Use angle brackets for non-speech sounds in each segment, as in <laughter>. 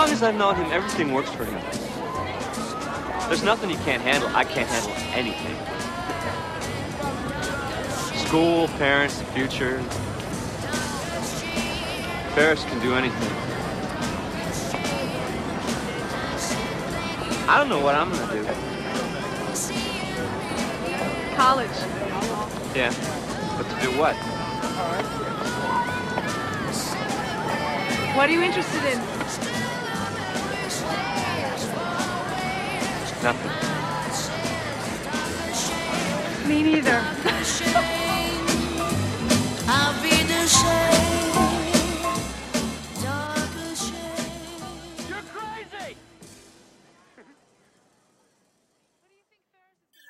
as long as I've known him, everything works for him. There's nothing he can't handle. I can't handle anything. School, parents, the future. Ferris can do anything. I don't know what I'm gonna do. College. Yeah, but to do what? What are you interested in? Nothing. Me neither. <laughs>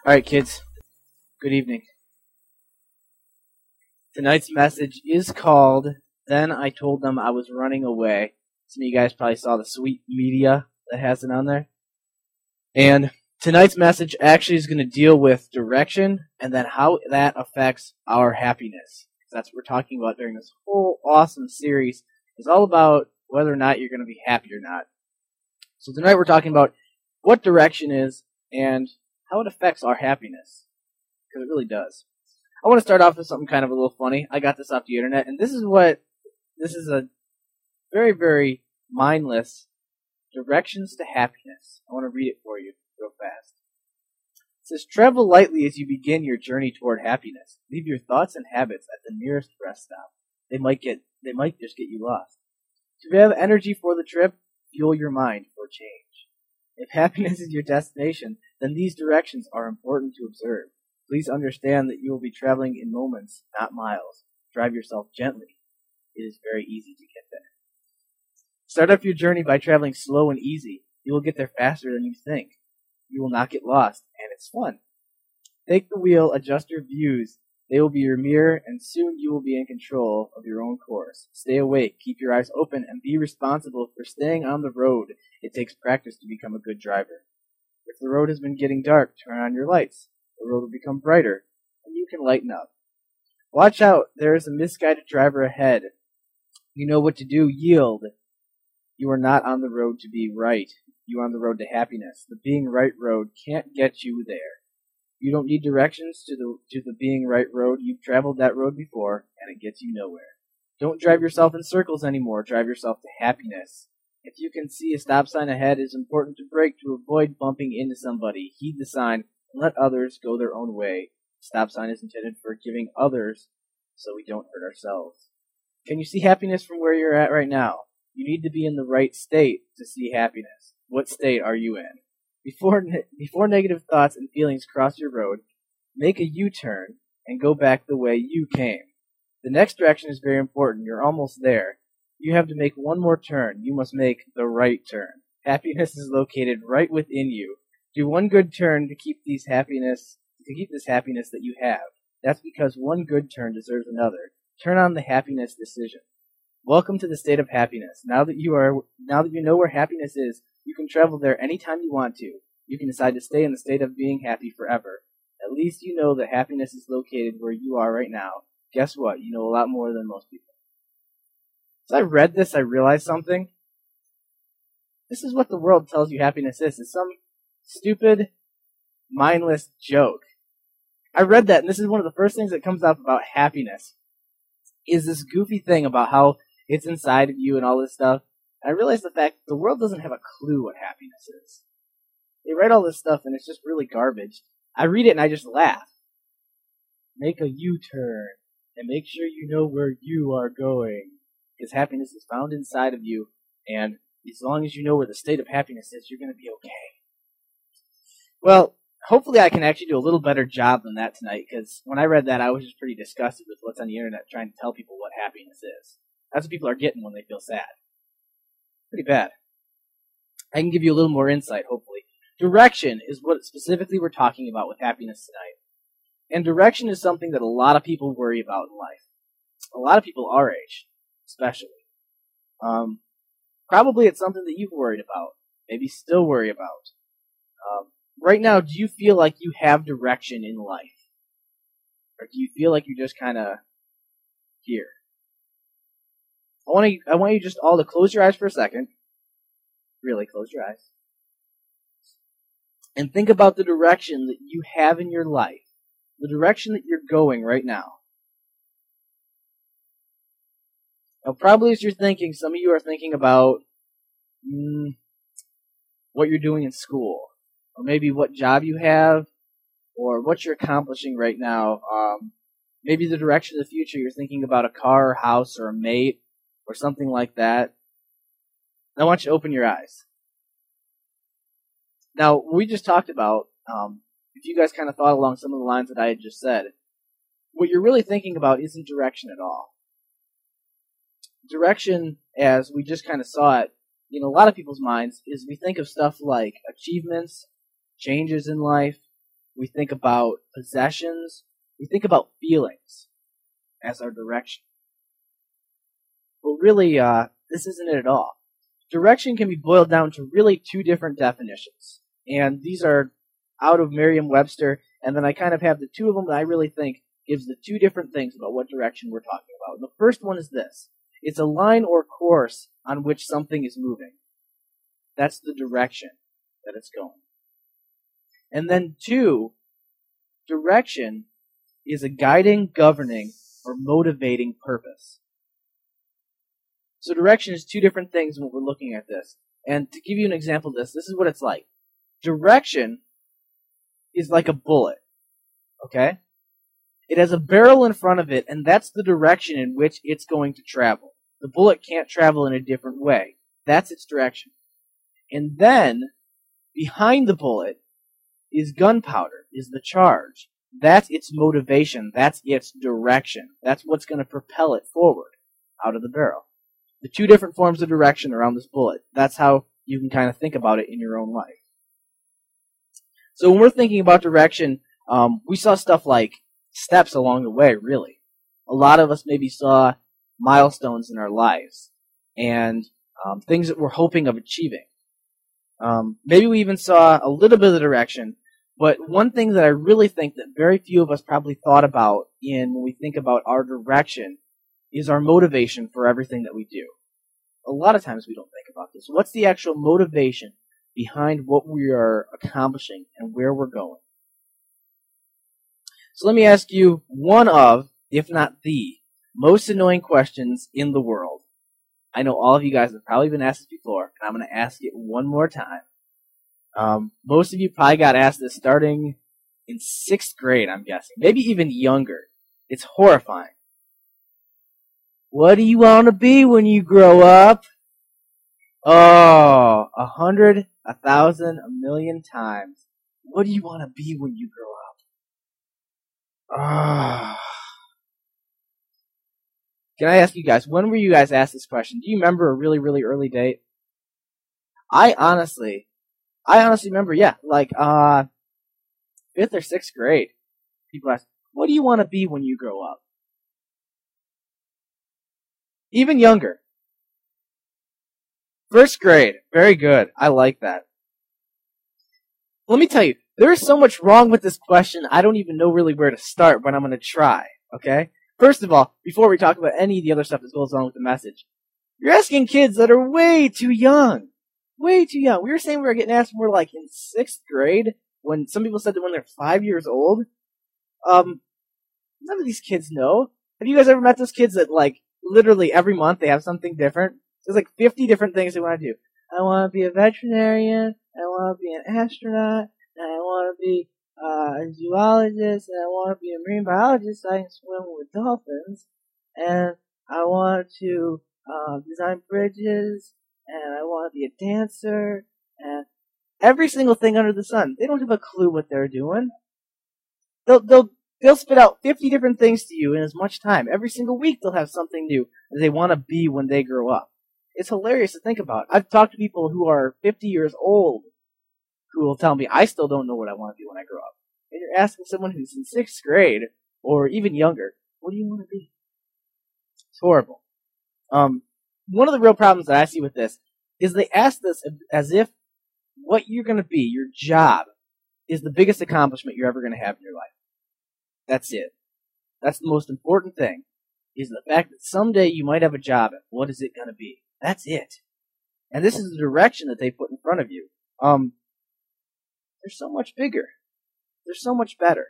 All right, kids. Good evening. Tonight's message is called Then I Told Them I Was Running Away. Some of you guys probably saw the sweet media that has it on there. And tonight's message actually is going to deal with direction and then how that affects our happiness. That's what we're talking about during this whole awesome series. It's all about whether or not you're going to be happy or not. So tonight we're talking about what direction is and how it affects our happiness. Because it really does. I want to start off with something kind of a little funny. I got this off the internet, and this is what this is a very, very mindless directions to happiness. I want to read it for you real fast. It says, Travel lightly as you begin your journey toward happiness. Leave your thoughts and habits at the nearest rest stop. They might get they might just get you lost. To have energy for the trip, fuel your mind for change. If happiness is your destination, then these directions are important to observe. Please understand that you will be traveling in moments, not miles. Drive yourself gently. It is very easy to get there. Start off your journey by traveling slow and easy. You will get there faster than you think. You will not get lost, and it's fun. Take the wheel, adjust your views. They will be your mirror, and soon you will be in control of your own course. Stay awake, keep your eyes open, and be responsible for staying on the road. It takes practice to become a good driver. If the road has been getting dark, turn on your lights. The road will become brighter, and you can lighten up. Watch out, there is a misguided driver ahead. You know what to do, yield. You are not on the road to be right. You are on the road to happiness. The being right road can't get you there. You don't need directions to the to the being right road. You've traveled that road before, and it gets you nowhere. Don't drive yourself in circles anymore. Drive yourself to happiness. If you can see a stop sign ahead, it is important to brake to avoid bumping into somebody. Heed the sign and let others go their own way. Stop sign is intended for giving others so we don't hurt ourselves. Can you see happiness from where you're at right now? You need to be in the right state to see happiness. What state are you in? Before, ne- before negative thoughts and feelings cross your road, make a U-turn and go back the way you came. The next direction is very important. You're almost there. You have to make one more turn. You must make the right turn. Happiness is located right within you. Do one good turn to keep these happiness to keep this happiness that you have. That's because one good turn deserves another. Turn on the happiness decision. Welcome to the state of happiness. Now that you are now that you know where happiness is, you can travel there anytime you want to. You can decide to stay in the state of being happy forever. At least you know that happiness is located where you are right now. Guess what? You know a lot more than most people. As I read this, I realized something. This is what the world tells you happiness is. It's some stupid, mindless joke. I read that, and this is one of the first things that comes up about happiness. Is this goofy thing about how it's inside of you and all this stuff. And I realized the fact the world doesn't have a clue what happiness is. They write all this stuff, and it's just really garbage. I read it and I just laugh. Make a U-turn and make sure you know where you are going. Because happiness is found inside of you, and as long as you know where the state of happiness is, you're going to be okay. Well, hopefully I can actually do a little better job than that tonight, because when I read that, I was just pretty disgusted with what's on the internet trying to tell people what happiness is. That's what people are getting when they feel sad. Pretty bad. I can give you a little more insight, hopefully. Direction is what specifically we're talking about with happiness tonight. And direction is something that a lot of people worry about in life. A lot of people our age, especially. Um, probably it's something that you've worried about, maybe still worry about. Um, right now, do you feel like you have direction in life? Or do you feel like you're just kind of here? I want you, I want you just all to close your eyes for a second. Really, close your eyes. And think about the direction that you have in your life, the direction that you're going right now. Now, probably as you're thinking, some of you are thinking about mm, what you're doing in school, or maybe what job you have, or what you're accomplishing right now. Um, maybe the direction of the future, you're thinking about a car, or house, or a mate, or something like that. I want you to open your eyes. Now, we just talked about, um, if you guys kind of thought along some of the lines that I had just said, what you're really thinking about isn't direction at all. Direction, as we just kind of saw it, in a lot of people's minds, is we think of stuff like achievements, changes in life, we think about possessions, we think about feelings as our direction. But really, uh, this isn't it at all. Direction can be boiled down to really two different definitions. And these are out of Merriam-Webster, and then I kind of have the two of them that I really think gives the two different things about what direction we're talking about. The first one is this. It's a line or course on which something is moving. That's the direction that it's going. And then two, direction is a guiding, governing, or motivating purpose. So direction is two different things when we're looking at this. And to give you an example of this, this is what it's like. Direction is like a bullet. Okay? It has a barrel in front of it, and that's the direction in which it's going to travel. The bullet can't travel in a different way. That's its direction. And then, behind the bullet, is gunpowder, is the charge. That's its motivation. That's its direction. That's what's going to propel it forward out of the barrel the two different forms of direction around this bullet. That's how you can kind of think about it in your own life. So when we're thinking about direction, um, we saw stuff like steps along the way, really. A lot of us maybe saw milestones in our lives and um, things that we're hoping of achieving. Um, maybe we even saw a little bit of direction, but one thing that I really think that very few of us probably thought about in when we think about our direction is our motivation for everything that we do. A lot of times we don't think about this. What's the actual motivation behind what we are accomplishing and where we're going? So let me ask you one of, if not the, most annoying questions in the world. I know all of you guys have probably been asked this before, and I'm going to ask it one more time. Um, most of you probably got asked this starting in sixth grade, I'm guessing. Maybe even younger. It's horrifying. What do you want to be when you grow up? Oh, a hundred, a thousand, a million times. What do you want to be when you grow up? Ah. Oh. Can I ask you guys, when were you guys asked this question? Do you remember a really, really early date? I honestly, I honestly remember, yeah, like, uh, fifth or sixth grade. People ask, what do you want to be when you grow up? Even younger. First grade. Very good. I like that. Let me tell you, there is so much wrong with this question, I don't even know really where to start, but I'm going to try. Okay? First of all, before we talk about any of the other stuff that goes on with the message, you're asking kids that are way too young. Way too young. We were saying we were getting asked more like in sixth grade, when some people said that when they're five years old. Um, none of these kids know. Have you guys ever met those kids that like literally every month they have something different. There's like 50 different things they want to do. I want to be a veterinarian. I want to be an astronaut. And I want to be uh, a zoologist. And I want to be a marine biologist. So I can swim with dolphins. And I want to uh, design bridges. And I want to be a dancer. And every single thing under the sun. They don't have a clue what they're doing. They'll, they'll They'll spit out 50 different things to you in as much time. Every single week they'll have something new that they want to be when they grow up. It's hilarious to think about. I've talked to people who are 50 years old who will tell me, I still don't know what I want to be when I grow up. And you're asking someone who's in sixth grade or even younger, what do you want to be? It's horrible. Um, one of the real problems that I see with this is they ask this as if what you're going to be, your job, is the biggest accomplishment you're ever going to have in your life. That's it. That's the most important thing. Is the fact that someday you might have a job and what is it gonna be? That's it. and this is the direction that they put in front of you. Um, they're so much bigger. They're so much better.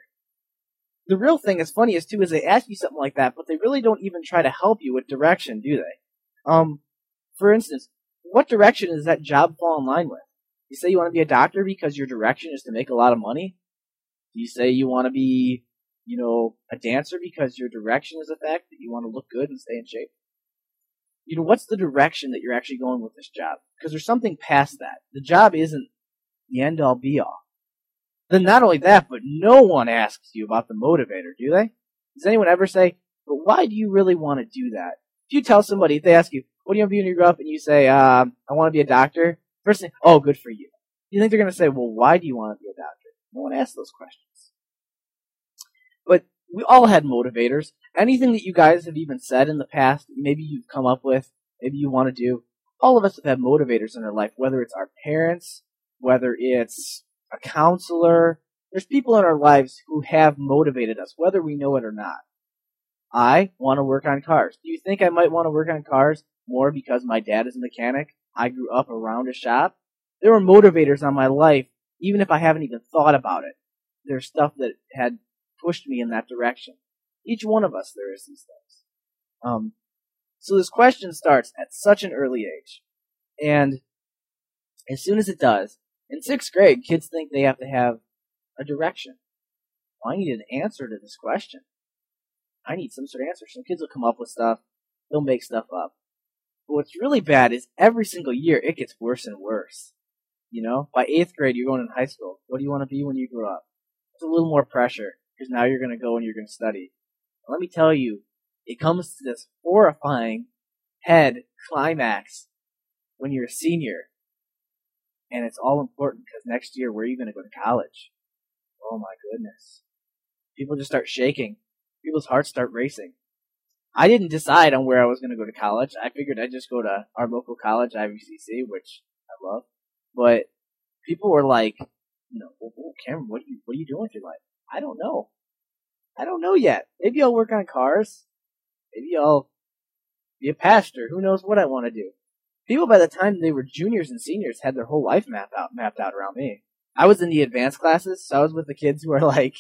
The real thing is funny is too is they ask you something like that, but they really don't even try to help you with direction, do they? Um, for instance, what direction does that job fall in line with? You say you want to be a doctor because your direction is to make a lot of money? You say you want to be, you know, a dancer because your direction is the fact that you want to look good and stay in shape? You know, what's the direction that you're actually going with this job? Because there's something past that. The job isn't the end all be all. Then not only that, but no one asks you about the motivator, do they? Does anyone ever say, but why do you really want to do that? If you tell somebody, if they ask you, what do you want to be when you grow up? And you say, um, I want to be a doctor. First thing, oh, good for you. You think they're going to say, well, why do you want to be a doctor? No one asks those questions. But we all had motivators. Anything that you guys have even said in the past, maybe you've come up with, maybe you want to do, all of us have had motivators in our life, whether it's our parents, whether it's a counselor. There's people in our lives who have motivated us, whether we know it or not. I want to work on cars. Do you think I might want to work on cars more because my dad is a mechanic? I grew up around a shop. There were motivators on my life, even if I haven't even thought about it. There's stuff that had pushed me in that direction. Each one of us, there is these things. Um, so this question starts at such an early age. And as soon as it does, in sixth grade, kids think they have to have a direction. Well, I need an answer to this question. I need some sort of answer. Some kids will come up with stuff. They'll make stuff up. But what's really bad is every single year it gets worse and worse. You know, by eighth grade, you're going in high school. What do you want to be when you grow up? It's a little more pressure because now you're going to go and you're going to study. let me tell you, it comes to this horrifying head climax when you're a senior. And it's all important because next year, where are you going to go to college? Oh my goodness. People just start shaking. People's hearts start racing. I didn't decide on where I was going to go to college. I figured I'd just go to our local college, IVCC, which I love. But people were like, you know, well, Cameron, what are you, what are you doing with your life? I don't know. I don't know yet. Maybe I'll work on cars. Maybe I'll be a pastor. Who knows what I want to do? People by the time they were juniors and seniors had their whole life mapped out, mapped out around me. I was in the advanced classes, so I was with the kids who are <laughs> like,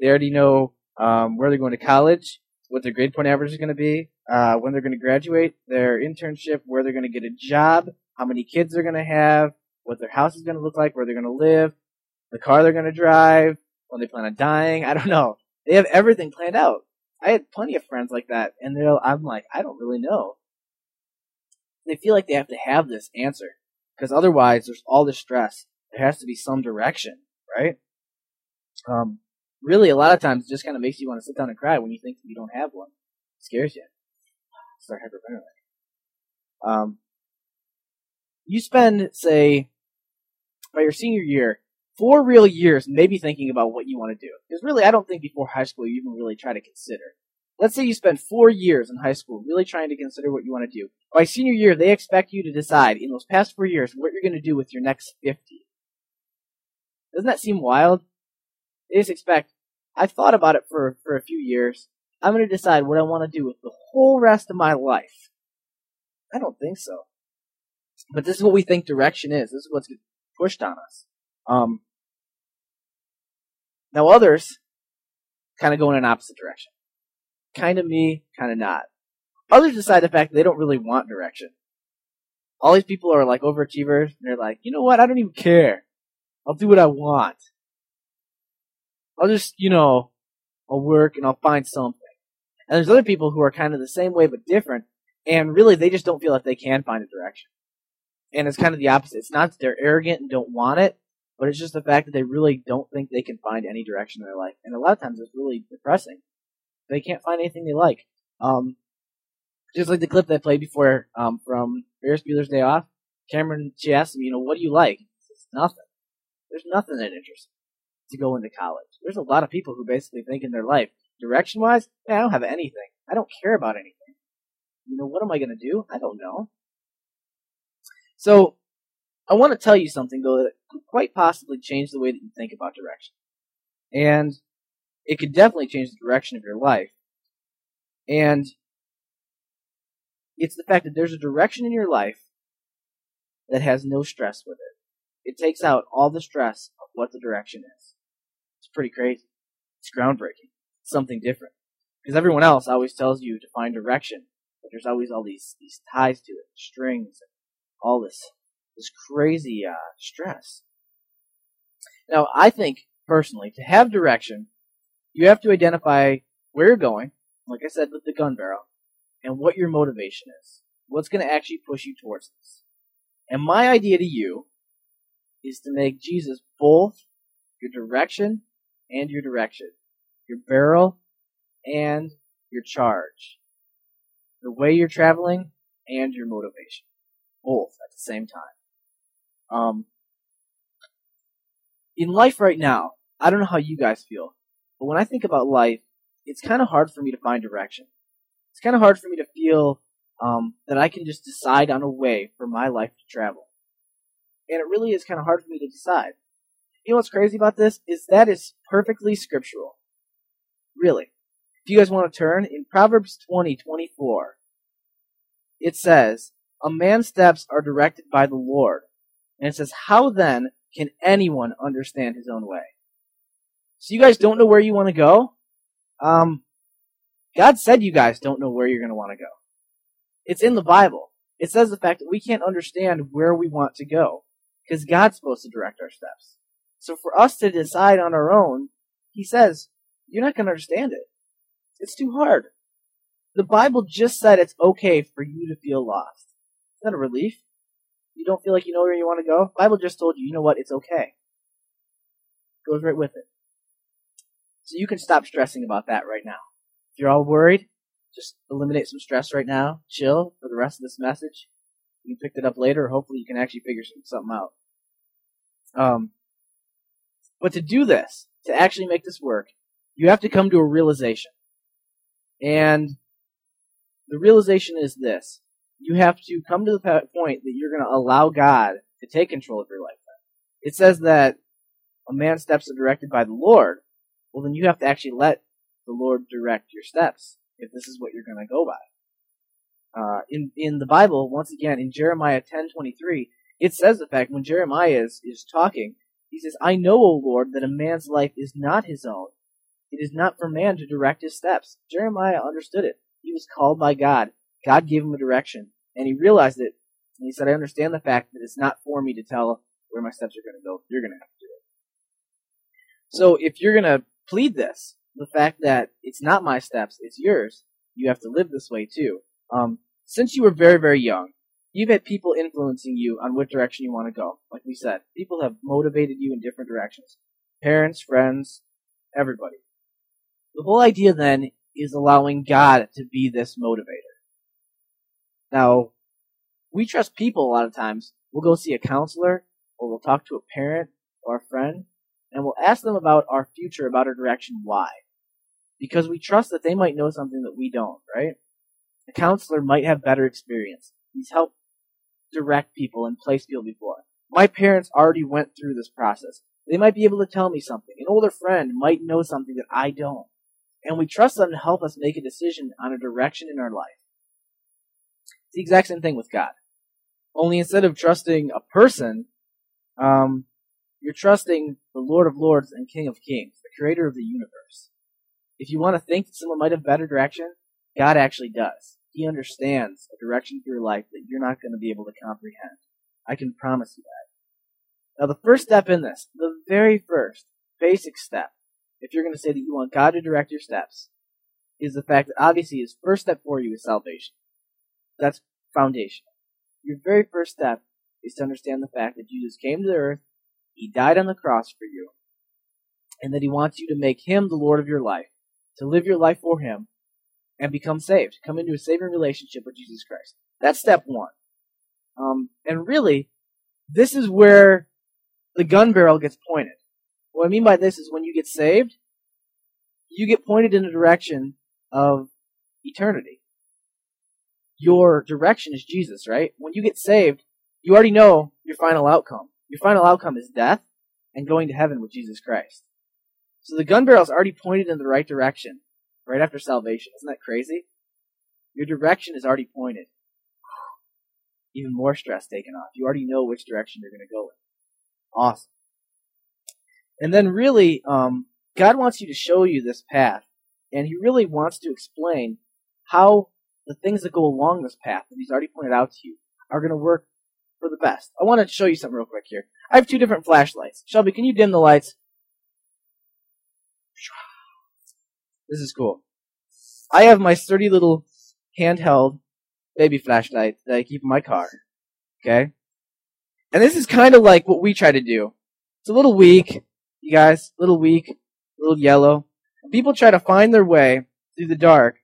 they already know um, where they're going to college, what their grade point average is going to be, uh, when they're going to graduate, their internship, where they're going to get a job, how many kids they're going to have, what their house is going to look like, where they're going to live, the car they're going to drive, when they plan on dying. I don't know. They have everything planned out. I had plenty of friends like that, and they're, I'm like, I don't really know. They feel like they have to have this answer, because otherwise there's all this stress. There has to be some direction, right? Um, really, a lot of times it just kind of makes you want to sit down and cry when you think you don't have one. It scares you. Start hyperventilating. Um, you spend, say, by your senior year, four real years maybe thinking about what you want to do. Because really, I don't think before high school you even really try to consider. Let's say you spend four years in high school really trying to consider what you want to do. By senior year, they expect you to decide in those past four years what you're going to do with your next 50. Doesn't that seem wild? They just expect, I've thought about it for, for a few years. I'm going to decide what I want to do with the whole rest of my life. I don't think so. But this is what we think direction is. This is what's pushed on us. Um, now others kind of go in an opposite direction. Kind of me, kind of not. Others decide the fact that they don't really want direction. All these people are like overachievers, and they're like, you know what, I don't even care. I'll do what I want. I'll just, you know, I'll work and I'll find something. And there's other people who are kind of the same way but different, and really they just don't feel like they can find a direction. And it's kind of the opposite. It's not that they're arrogant and don't want it, but it's just the fact that they really don't think they can find any direction in their life. And a lot of times it's really depressing. They can't find anything they like. Um, just like the clip that I played before um, from Ferris Bueller's Day Off. Cameron, she asked him, you know, what do you like? It's nothing. There's nothing that interests to go into college. There's a lot of people who basically think in their life, direction wise, I don't have anything. I don't care about anything. You know, what am I going to do? I don't know. So, I want to tell you something though that could quite possibly change the way that you think about direction. And it could definitely change the direction of your life. And it's the fact that there's a direction in your life that has no stress with it. It takes out all the stress of what the direction is. It's pretty crazy. It's groundbreaking. It's something different. Because everyone else always tells you to find direction, but there's always all these, these ties to it, strings, and all this, this crazy, uh, stress. Now, I think, personally, to have direction, you have to identify where you're going, like I said with the gun barrel, and what your motivation is. What's going to actually push you towards this. And my idea to you is to make Jesus both your direction and your direction, your barrel and your charge, the way you're traveling and your motivation, both at the same time. Um, in life right now, I don't know how you guys feel, but when I think about life, it's kind of hard for me to find direction. It's kind of hard for me to feel um, that I can just decide on a way for my life to travel. And it really is kind of hard for me to decide. You know what's crazy about this? Is that it's perfectly scriptural. Really. If you guys want to turn, in Proverbs 20, 24, it says, A man's steps are directed by the Lord. And it says, How then can anyone understand his own way? So you guys don't know where you want to go? Um, God said you guys don't know where you're going to want to go. It's in the Bible. It says the fact that we can't understand where we want to go because God's supposed to direct our steps. So for us to decide on our own, He says, you're not going to understand it. It's too hard. The Bible just said it's okay for you to feel lost. Is that a relief? You don't feel like you know where you want to go? Bible just told you, you know what, it's okay. Goes right with it. So you can stop stressing about that right now. If you're all worried, just eliminate some stress right now. Chill for the rest of this message. You can pick it up later. Hopefully, you can actually figure something out. Um, but to do this, to actually make this work, you have to come to a realization. And the realization is this. You have to come to the point that you're going to allow God to take control of your life. It says that a man's steps are directed by the Lord. Well, then you have to actually let the Lord direct your steps if this is what you're going to go by. Uh, in in the Bible, once again, in Jeremiah ten twenty three, it says the fact when Jeremiah is is talking, he says, "I know, O Lord, that a man's life is not his own. It is not for man to direct his steps." Jeremiah understood it. He was called by God. God gave him a direction, and he realized it. And he said, "I understand the fact that it's not for me to tell where my steps are going to go. You're going to have to do it." So if you're going to plead this, the fact that it's not my steps, it's yours, you have to live this way too. Um, since you were very, very young, you've had people influencing you on what direction you want to go. Like we said, people have motivated you in different directions. Parents, friends, everybody. The whole idea then is allowing God to be this motivator. Now, we trust people a lot of times. We'll go see a counselor, or we'll talk to a parent or a friend, and we'll ask them about our future, about our direction, why. Because we trust that they might know something that we don't, right? A counselor might have better experience. He's helped direct people and place people before. My parents already went through this process. They might be able to tell me something. An older friend might know something that I don't. And we trust them to help us make a decision on a direction in our life. It's the exact same thing with God. Only instead of trusting a person, um, you're trusting the Lord of Lords and King of Kings, the creator of the universe. If you want to think that someone might have better direction, God actually does. He understands a direction for your life that you're not going to be able to comprehend. I can promise you that. Now, the first step in this, the very first basic step, if you're going to say that you want God to direct your steps, is the fact that obviously his first step for you is salvation. That's foundation. Your very first step is to understand the fact that Jesus came to the earth, he died on the cross for you, and that he wants you to make him the Lord of your life, to live your life for him, and become saved. Come into a saving relationship with Jesus Christ. That's step one. Um, and really, this is where the gun barrel gets pointed. What I mean by this is when you get saved, you get pointed in the direction of eternity. Your direction is Jesus, right? When you get saved, you already know your final outcome. Your final outcome is death and going to heaven with Jesus Christ. So the gun barrel is already pointed in the right direction right after salvation. Isn't that crazy? Your direction is already pointed. even more stress taken off. You already know which direction you're going to go in. Awesome. And then really, um, God wants you to show you this path, and He really wants to explain how the things that go along this path that He's already pointed out to you are going to work for the best. I want to show you something real quick here. I have two different flashlights. Shelby, can you dim the lights? This is cool. I have my sturdy little handheld baby flashlight that I keep in my car. Okay? And this is kind of like what we try to do. It's a little weak, you guys, a little weak, a little yellow. People try to find their way through the dark,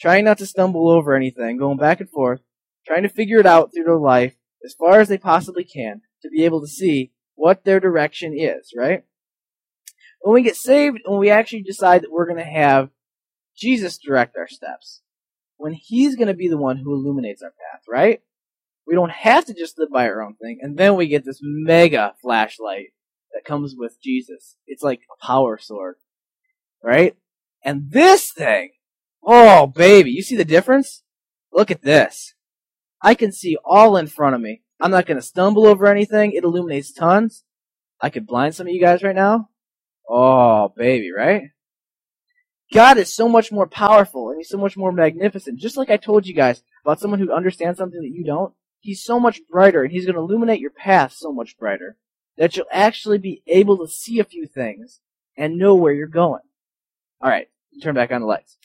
trying not to stumble over anything, going back and forth, trying to figure it out through their life as far as they possibly can to be able to see what their direction is, right? When we get saved, when we actually decide that we're going to have Jesus direct our steps, when He's going to be the one who illuminates our path, right? We don't have to just live by our own thing. And then we get this mega flashlight that comes with Jesus. It's like a power sword, right? And this thing, oh baby, you see the difference? Look at this. I can see all in front of me. I'm not going to stumble over anything. It illuminates tons. I could blind some of you guys right now. Oh, baby, right? God is so much more powerful and he's so much more magnificent. Just like I told you guys about someone who understands something that you don't, he's so much brighter and he's going to illuminate your path so much brighter that you'll actually be able to see a few things and know where you're going. Alright, turn back on the lights.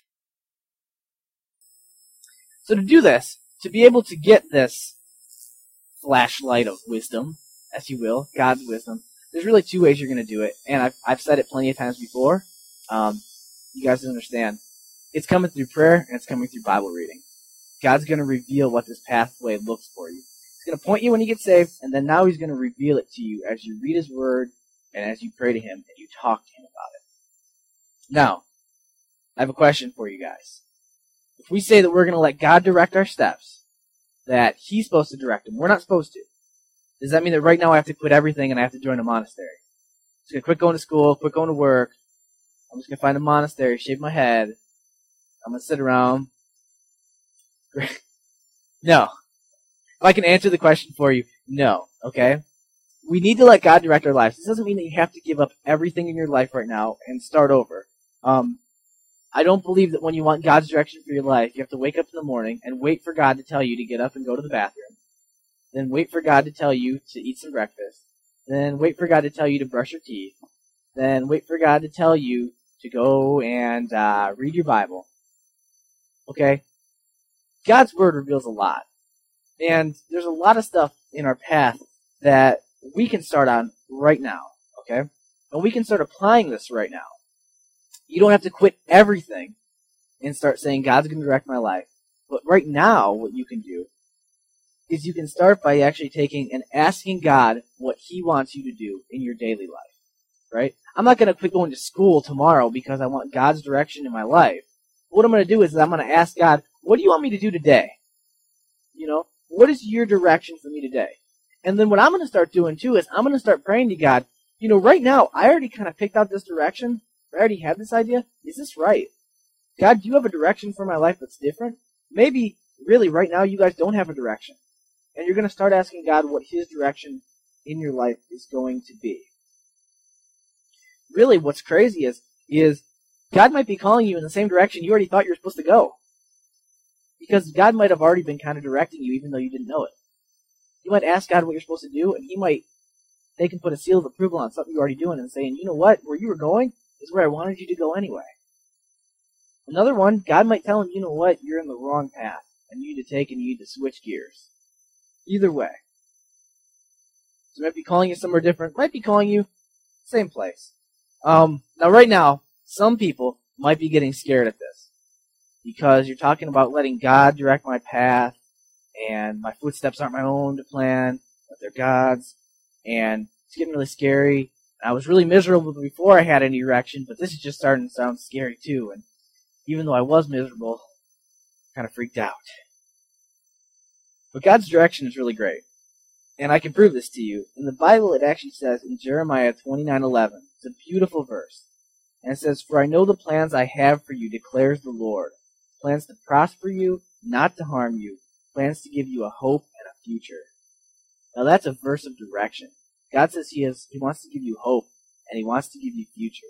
So to do this, to be able to get this flashlight of wisdom, as you will, God's wisdom, there's really two ways you're going to do it, and I've, I've said it plenty of times before. Um, you guys understand. It's coming through prayer, and it's coming through Bible reading. God's going to reveal what this pathway looks for you. He's going to point you when you get saved, and then now He's going to reveal it to you as you read His Word and as you pray to Him and you talk to Him about it. Now, I have a question for you guys. We say that we're going to let God direct our steps, that He's supposed to direct them, we're not supposed to. Does that mean that right now I have to quit everything and I have to join a monastery? I'm just gonna quit going to school, quit going to work. I'm just gonna find a monastery, shave my head. I'm gonna sit around. <laughs> no. If I can answer the question for you, no. Okay? We need to let God direct our lives. This doesn't mean that you have to give up everything in your life right now and start over. Um, I don't believe that when you want God's direction for your life, you have to wake up in the morning and wait for God to tell you to get up and go to the bathroom then wait for God to tell you to eat some breakfast, then wait for God to tell you to brush your teeth, then wait for God to tell you to go and uh, read your Bible. Okay? God's Word reveals a lot. And there's a lot of stuff in our path that we can start on right now. Okay? And we can start applying this right now. You don't have to quit everything and start saying, God's going to direct my life. But right now, what you can do is you can start by actually taking and asking God what He wants you to do in your daily life. Right? I'm not going to quit going to school tomorrow because I want God's direction in my life. What I'm going to do is I'm going to ask God, what do you want me to do today? You know, what is your direction for me today? And then what I'm going to start doing too is I'm going to start praying to God, you know, right now, I already kind of picked out this direction. I already had this idea. Is this right? God, do you have a direction for my life that's different? Maybe, really, right now, you guys don't have a direction and you're going to start asking God what His direction in your life is going to be. Really, what's crazy is is God might be calling you in the same direction you already thought you were supposed to go, because God might have already been kind of directing you, even though you didn't know it. You might ask God what you're supposed to do, and He might they can put a seal of approval on something you're already doing and saying, you know what, where you were going is where I wanted you to go anyway. Another one, God might tell him, you know what, you're in the wrong path, and you need to take and you need to switch gears. Either way. So might be calling you somewhere different, might be calling you same place. Um, now right now, some people might be getting scared at this. Because you're talking about letting God direct my path, and my footsteps aren't my own to plan, but they're God's, and it's getting really scary. I was really miserable before I had any erection, but this is just starting to sound scary too, and even though I was miserable, kind of freaked out. But God's direction is really great. And I can prove this to you. In the Bible, it actually says in Jeremiah 29:11. It's a beautiful verse. And it says, For I know the plans I have for you, declares the Lord. Plans to prosper you, not to harm you. Plans to give you a hope and a future. Now that's a verse of direction. God says he has, he wants to give you hope and he wants to give you future.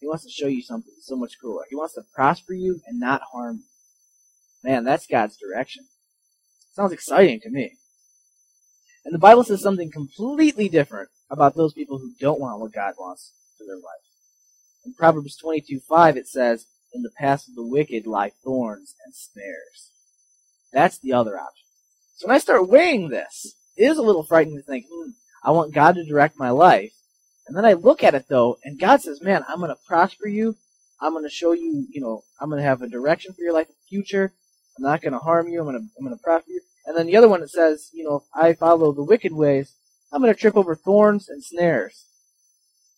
He wants to show you something so much cooler. He wants to prosper you and not harm you. Man, that's God's direction. Sounds exciting to me. And the Bible says something completely different about those people who don't want what God wants for their life. In Proverbs 22 5, it says, In the paths of the wicked lie thorns and snares. That's the other option. So when I start weighing this, it is a little frightening to think, hmm, I want God to direct my life. And then I look at it though, and God says, man, I'm going to prosper you. I'm going to show you, you know, I'm going to have a direction for your life in the future. I'm not going to harm you. I'm going to, I'm going to prosper you. And then the other one that says, you know, if I follow the wicked ways, I'm going to trip over thorns and snares.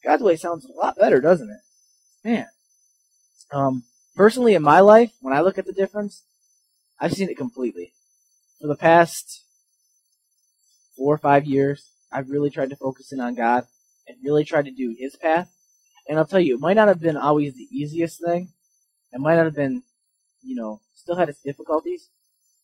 God's way sounds a lot better, doesn't it? Man. Um, personally in my life, when I look at the difference, I've seen it completely. For the past four or five years, I've really tried to focus in on God and really tried to do His path. And I'll tell you, it might not have been always the easiest thing. It might not have been, you know, still had its difficulties.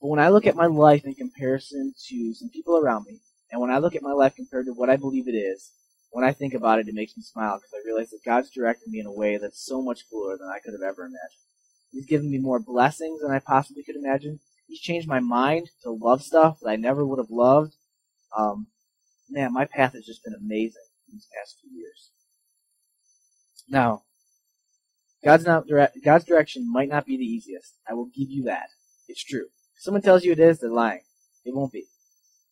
But when I look at my life in comparison to some people around me, and when I look at my life compared to what I believe it is, when I think about it, it makes me smile because I realize that God's directed me in a way that's so much cooler than I could have ever imagined. He's given me more blessings than I possibly could imagine. He's changed my mind to love stuff that I never would have loved. Um, man, my path has just been amazing these past few years. Now, God's not God's direction might not be the easiest. I will give you that. It's true. If someone tells you it is, they're lying. It won't be.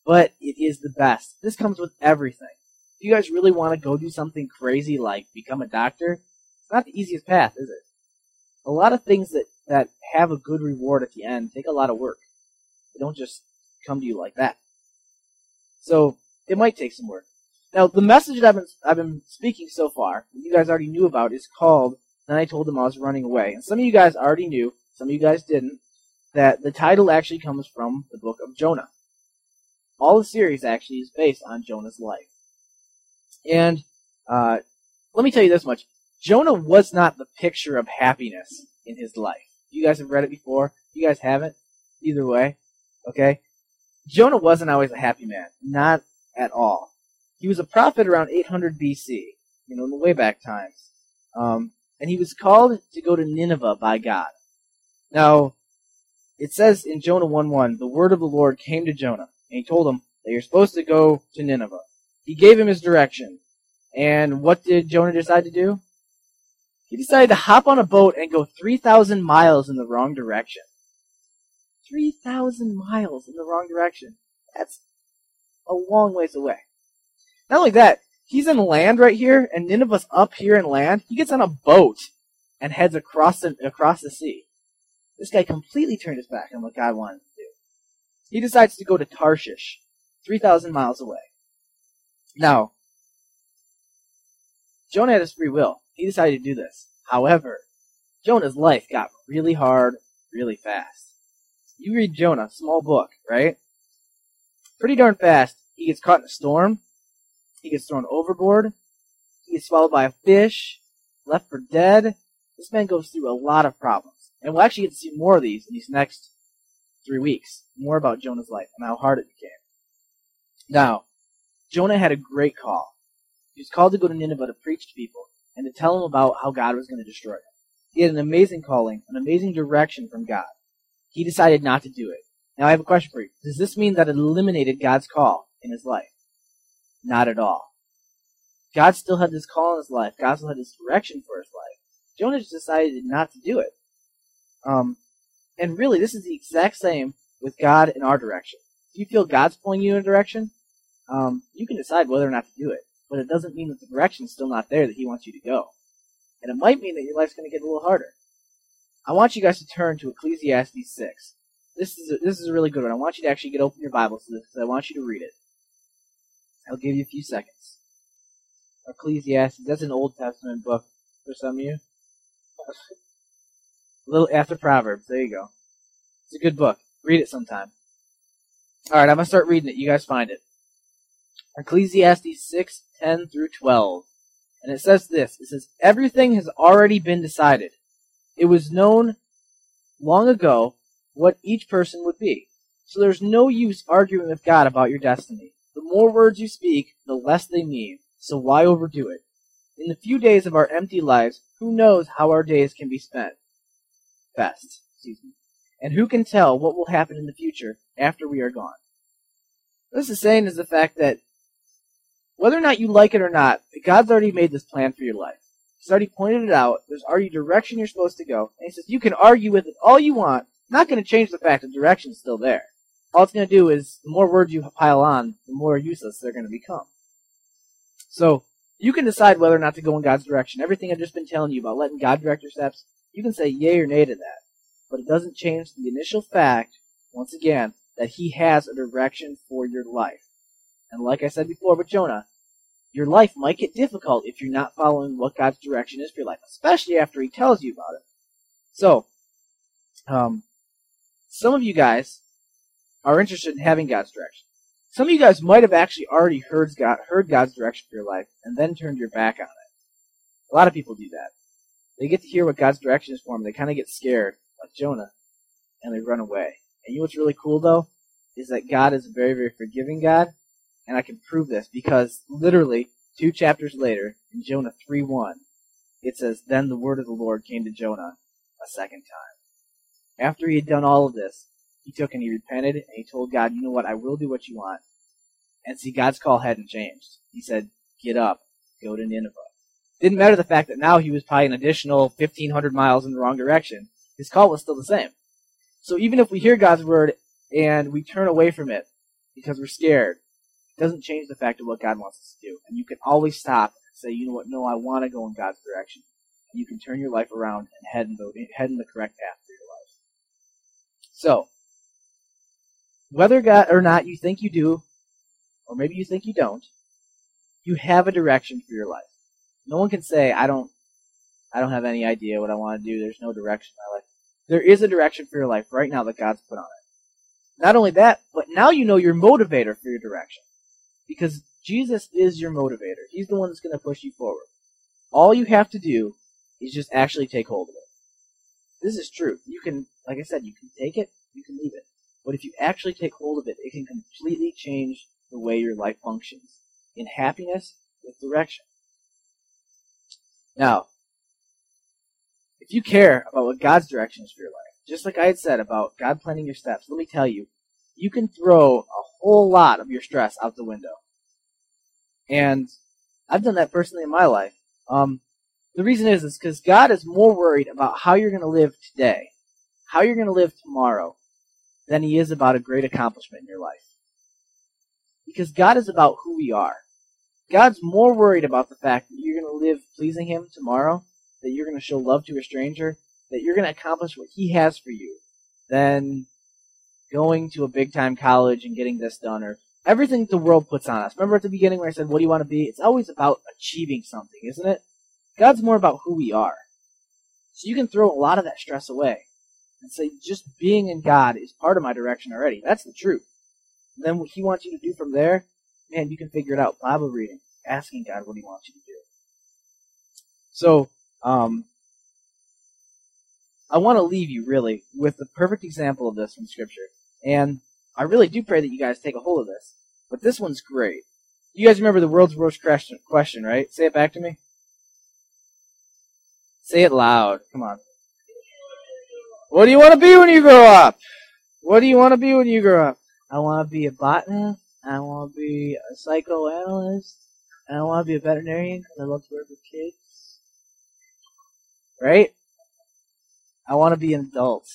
But it is the best. This comes with everything. If you guys really want to go do something crazy like become a doctor, it's not the easiest path, is it? A lot of things that, that have a good reward at the end take a lot of work. They don't just come to you like that. So it might take some work. Now, the message that I've been, I've been speaking so far, that you guys already knew about, is called Then I Told Them I Was Running Away. And some of you guys already knew, some of you guys didn't, that the title actually comes from the book of Jonah. All the series actually is based on Jonah's life. And uh, let me tell you this much. Jonah was not the picture of happiness in his life. You guys have read it before. You guys haven't. Either way. Okay? Jonah wasn't always a happy man. Not at all. He was a prophet around 800 BC, you know, in the way back times. Um, and he was called to go to Nineveh by God. Now, it says in Jonah 1-1, the word of the Lord came to Jonah, and he told him that you're supposed to go to Nineveh. He gave him his direction. And what did Jonah decide to do? He decided to hop on a boat and go 3,000 miles in the wrong direction. 3,000 miles in the wrong direction. That's a long ways away. Not only that, he's in land right here, and Nineveh's up here in land. He gets on a boat and heads across the, across the sea. This guy completely turned his back on what God wanted him to do. He decides to go to Tarshish, 3,000 miles away. Now, Jonah had his free will. He decided to do this. However, Jonah's life got really hard really fast. You read Jonah, small book, right? Pretty darn fast, he gets caught in a storm. He gets thrown overboard. He gets swallowed by a fish, left for dead. This man goes through a lot of problems. And we'll actually get to see more of these in these next three weeks. More about Jonah's life and how hard it became. Now, Jonah had a great call. He was called to go to Nineveh to preach to people and to tell them about how God was going to destroy them. He had an amazing calling, an amazing direction from God. He decided not to do it. Now I have a question for you. Does this mean that it eliminated God's call in his life? Not at all. God still had this call in his life. God still had this direction for his life. Jonah just decided not to do it. Um, and really, this is the exact same with God in our direction. If you feel God's pulling you in a direction, um, you can decide whether or not to do it. But it doesn't mean that the direction's still not there that He wants you to go. And it might mean that your life's going to get a little harder. I want you guys to turn to Ecclesiastes 6. This is a, this is a really good one. I want you to actually get open your Bibles to this because I want you to read it. I'll give you a few seconds. Ecclesiastes, that's an Old Testament book for some of you. a little after Proverbs, there you go. It's a good book. Read it sometime. Alright, I'm gonna start reading it. You guys find it. Ecclesiastes 6, 10 through 12. And it says this. It says, Everything has already been decided. It was known long ago what each person would be. So there's no use arguing with God about your destiny. The more words you speak, the less they mean. So why overdo it? In the few days of our empty lives, who knows how our days can be spent? Best, excuse me. And who can tell what will happen in the future after we are gone? What This is saying is the fact that whether or not you like it or not, God's already made this plan for your life. He's already pointed it out. There's already direction you're supposed to go. And he says you can argue with it all you want. Not going to change the fact that direction is still there. All it's going to do is the more words you pile on, the more useless they're going to become. So you can decide whether or not to go in God's direction. Everything I've just been telling you about letting God direct your steps, you can say yay or nay to that. But it doesn't change the initial fact, once again, that He has a direction for your life. And like I said before with Jonah, your life might get difficult if you're not following what God's direction is for your life, especially after He tells you about it. So, um, some of you guys are interested in having God's direction. Some of you guys might have actually already heard, God, heard God's direction for your life and then turned your back on it. A lot of people do that. They get to hear what God's direction is for them. They kind of get scared, like Jonah, and they run away. And you know what's really cool though? Is that God is a very, very forgiving God. And I can prove this because literally two chapters later, in Jonah 3 1, it says, Then the word of the Lord came to Jonah a second time. After he had done all of this, he took and he repented and he told God, You know what? I will do what you want. And see, God's call hadn't changed. He said, Get up, go to Nineveh. Didn't matter the fact that now he was probably an additional 1,500 miles in the wrong direction. His call was still the same. So even if we hear God's word and we turn away from it because we're scared, it doesn't change the fact of what God wants us to do. And you can always stop and say, you know what, no, I want to go in God's direction. And you can turn your life around and head in the, head in the correct path. So, whether God or not you think you do, or maybe you think you don't, you have a direction for your life. No one can say, I don't, I don't have any idea what I want to do. There's no direction in my life. There is a direction for your life right now that God's put on it. Not only that, but now you know your motivator for your direction. Because Jesus is your motivator. He's the one that's going to push you forward. All you have to do is just actually take hold of it. This is true. You can, like I said, you can take it, you can leave it. But if you actually take hold of it, it can completely change the way your life functions in happiness with direction. Now, if you care about what God's direction is for your life, just like I had said about God planning your steps, let me tell you, you can throw a whole lot of your stress out the window. And I've done that personally in my life. Um, the reason is, is because God is more worried about how you're going to live today, how you're going to live tomorrow, than He is about a great accomplishment in your life. Because God is about who we are. God's more worried about the fact that you're going to live pleasing Him tomorrow that you're going to show love to a stranger, that you're going to accomplish what he has for you, than going to a big time college and getting this done or everything the world puts on us. Remember at the beginning where I said, what do you want to be? It's always about achieving something, isn't it? God's more about who we are. So you can throw a lot of that stress away and say, just being in God is part of my direction already. That's the truth. And then what he wants you to do from there, man, you can figure it out. Bible reading, asking God what he wants you to do. So, um, I want to leave you really with the perfect example of this from Scripture, and I really do pray that you guys take a hold of this. But this one's great. You guys remember the world's worst question, question, right? Say it back to me. Say it loud. Come on. What do you want to be when you grow up? What do you want to be when you grow up? I want to be a botanist. I want to be a psychoanalyst. And I want to be a veterinarian because I love to work with kids right? I want to be an adult,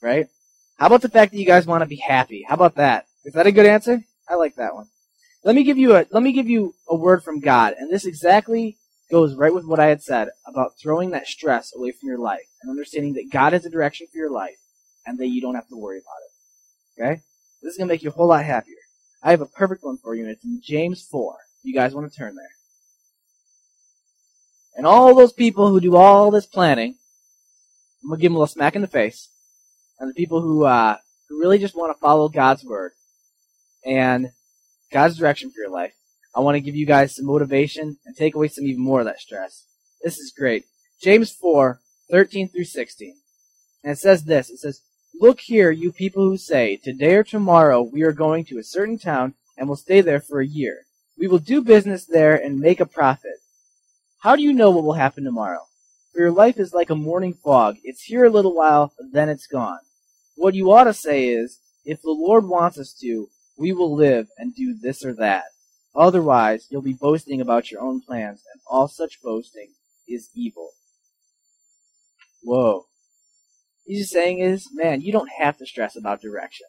right? How about the fact that you guys want to be happy? How about that? Is that a good answer? I like that one. Let me give you a let me give you a word from God, and this exactly goes right with what I had said about throwing that stress away from your life and understanding that God has a direction for your life and that you don't have to worry about it. Okay? This is gonna make you a whole lot happier. I have a perfect one for you, and it's in James 4. You guys want to turn there. And all those people who do all this planning, I'm gonna give them a little smack in the face. And the people who uh, who really just want to follow God's word and God's direction for your life, I want to give you guys some motivation and take away some even more of that stress. This is great. James 4, 13 through 16. And it says this. It says, Look here, you people who say, Today or tomorrow we are going to a certain town and will stay there for a year. We will do business there and make a profit. How do you know what will happen tomorrow? For your life is like a morning fog. It's here a little while, then it's gone. What you ought to say is, if the Lord wants us to, we will live and do this or that. Otherwise, you'll be boasting about your own plans, and all such boasting is evil. Whoa. He's just saying is, man, you don't have to stress about direction.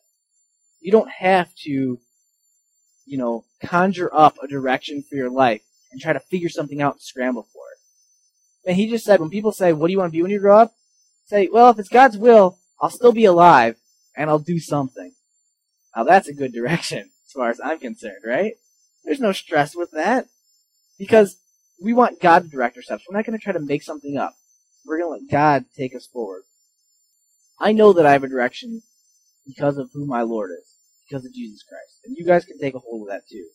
You don't have to, you know, conjure up a direction for your life and try to figure something out and scramble for it. And he just said, when people say, what do you want to be when you grow up? Say, well, if it's God's will, I'll still be alive and I'll do something. Now that's a good direction as far as I'm concerned, right? There's no stress with that because we want God to direct our steps. We're not going to try to make something up. We're going to let God take us forward. I know that I have a direction because of who my Lord is, because of Jesus Christ. And you guys can take a hold of that too.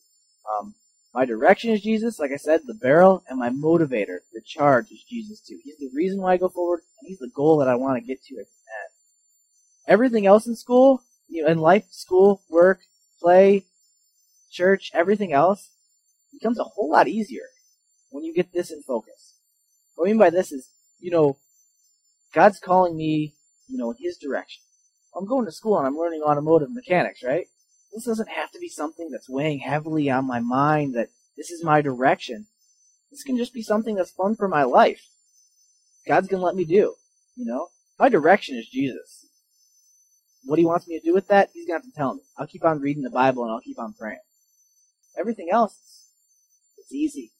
Um, my direction is Jesus, like I said, the barrel, and my motivator, the charge, is Jesus too. He's the reason why I go forward, and he's the goal that I want to get to at the end. Everything else in school, you know, in life, school, work, play, church, everything else becomes a whole lot easier when you get this in focus. What I mean by this is, you know, God's calling me, you know, in His direction. I'm going to school and I'm learning automotive mechanics, right? This doesn't have to be something that's weighing heavily on my mind that this is my direction. This can just be something that's fun for my life. God's gonna let me do, you know? My direction is Jesus. What he wants me to do with that, he's gonna have to tell me. I'll keep on reading the Bible and I'll keep on praying. Everything else, it's easy.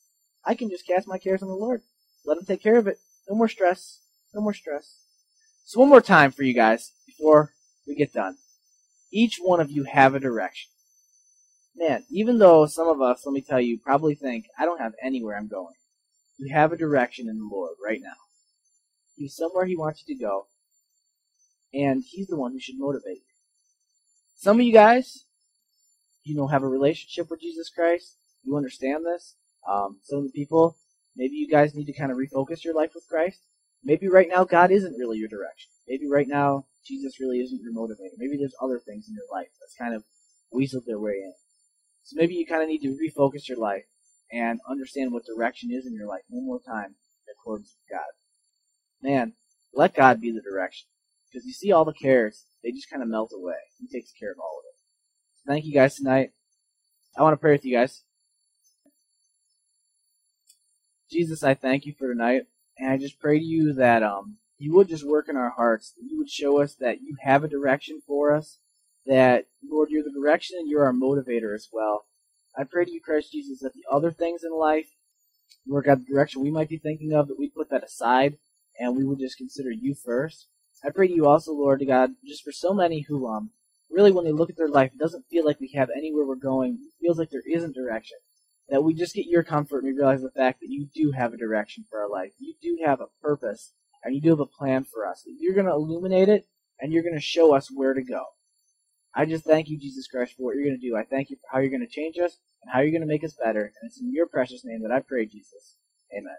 I can just cast my cares on the Lord. Let him take care of it. No more stress. No more stress. So one more time for you guys before we get done each one of you have a direction. Man, even though some of us, let me tell you, probably think, I don't have anywhere I'm going. You have a direction in the Lord right now. He's somewhere He wants you to go, and He's the one who should motivate you. Some of you guys, you know, have a relationship with Jesus Christ. You understand this. Um, some of the people, maybe you guys need to kind of refocus your life with Christ. Maybe right now God isn't really your direction. Maybe right now Jesus really isn't your motivator. Maybe there's other things in your life that's kind of weaseled their way in. So maybe you kind of need to refocus your life and understand what direction is in your life one more time in accordance with God. Man, let God be the direction. Because you see all the cares, they just kind of melt away. He takes care of all of it. Thank you guys tonight. I want to pray with you guys. Jesus, I thank you for tonight. And I just pray to you that um, you would just work in our hearts, that you would show us that you have a direction for us, that, Lord, you're the direction and you're our motivator as well. I pray to you, Christ Jesus, that the other things in life, Lord God, the direction we might be thinking of, that we put that aside and we would just consider you first. I pray to you also, Lord God, just for so many who, um, really when they look at their life, it doesn't feel like we have anywhere we're going. It feels like there isn't direction. That we just get your comfort and we realize the fact that you do have a direction for our life. You do have a purpose and you do have a plan for us. You're going to illuminate it, and you're going to show us where to go. I just thank you, Jesus Christ, for what you're going to do. I thank you for how you're going to change us and how you're going to make us better. And it's in your precious name that I pray, Jesus. Amen.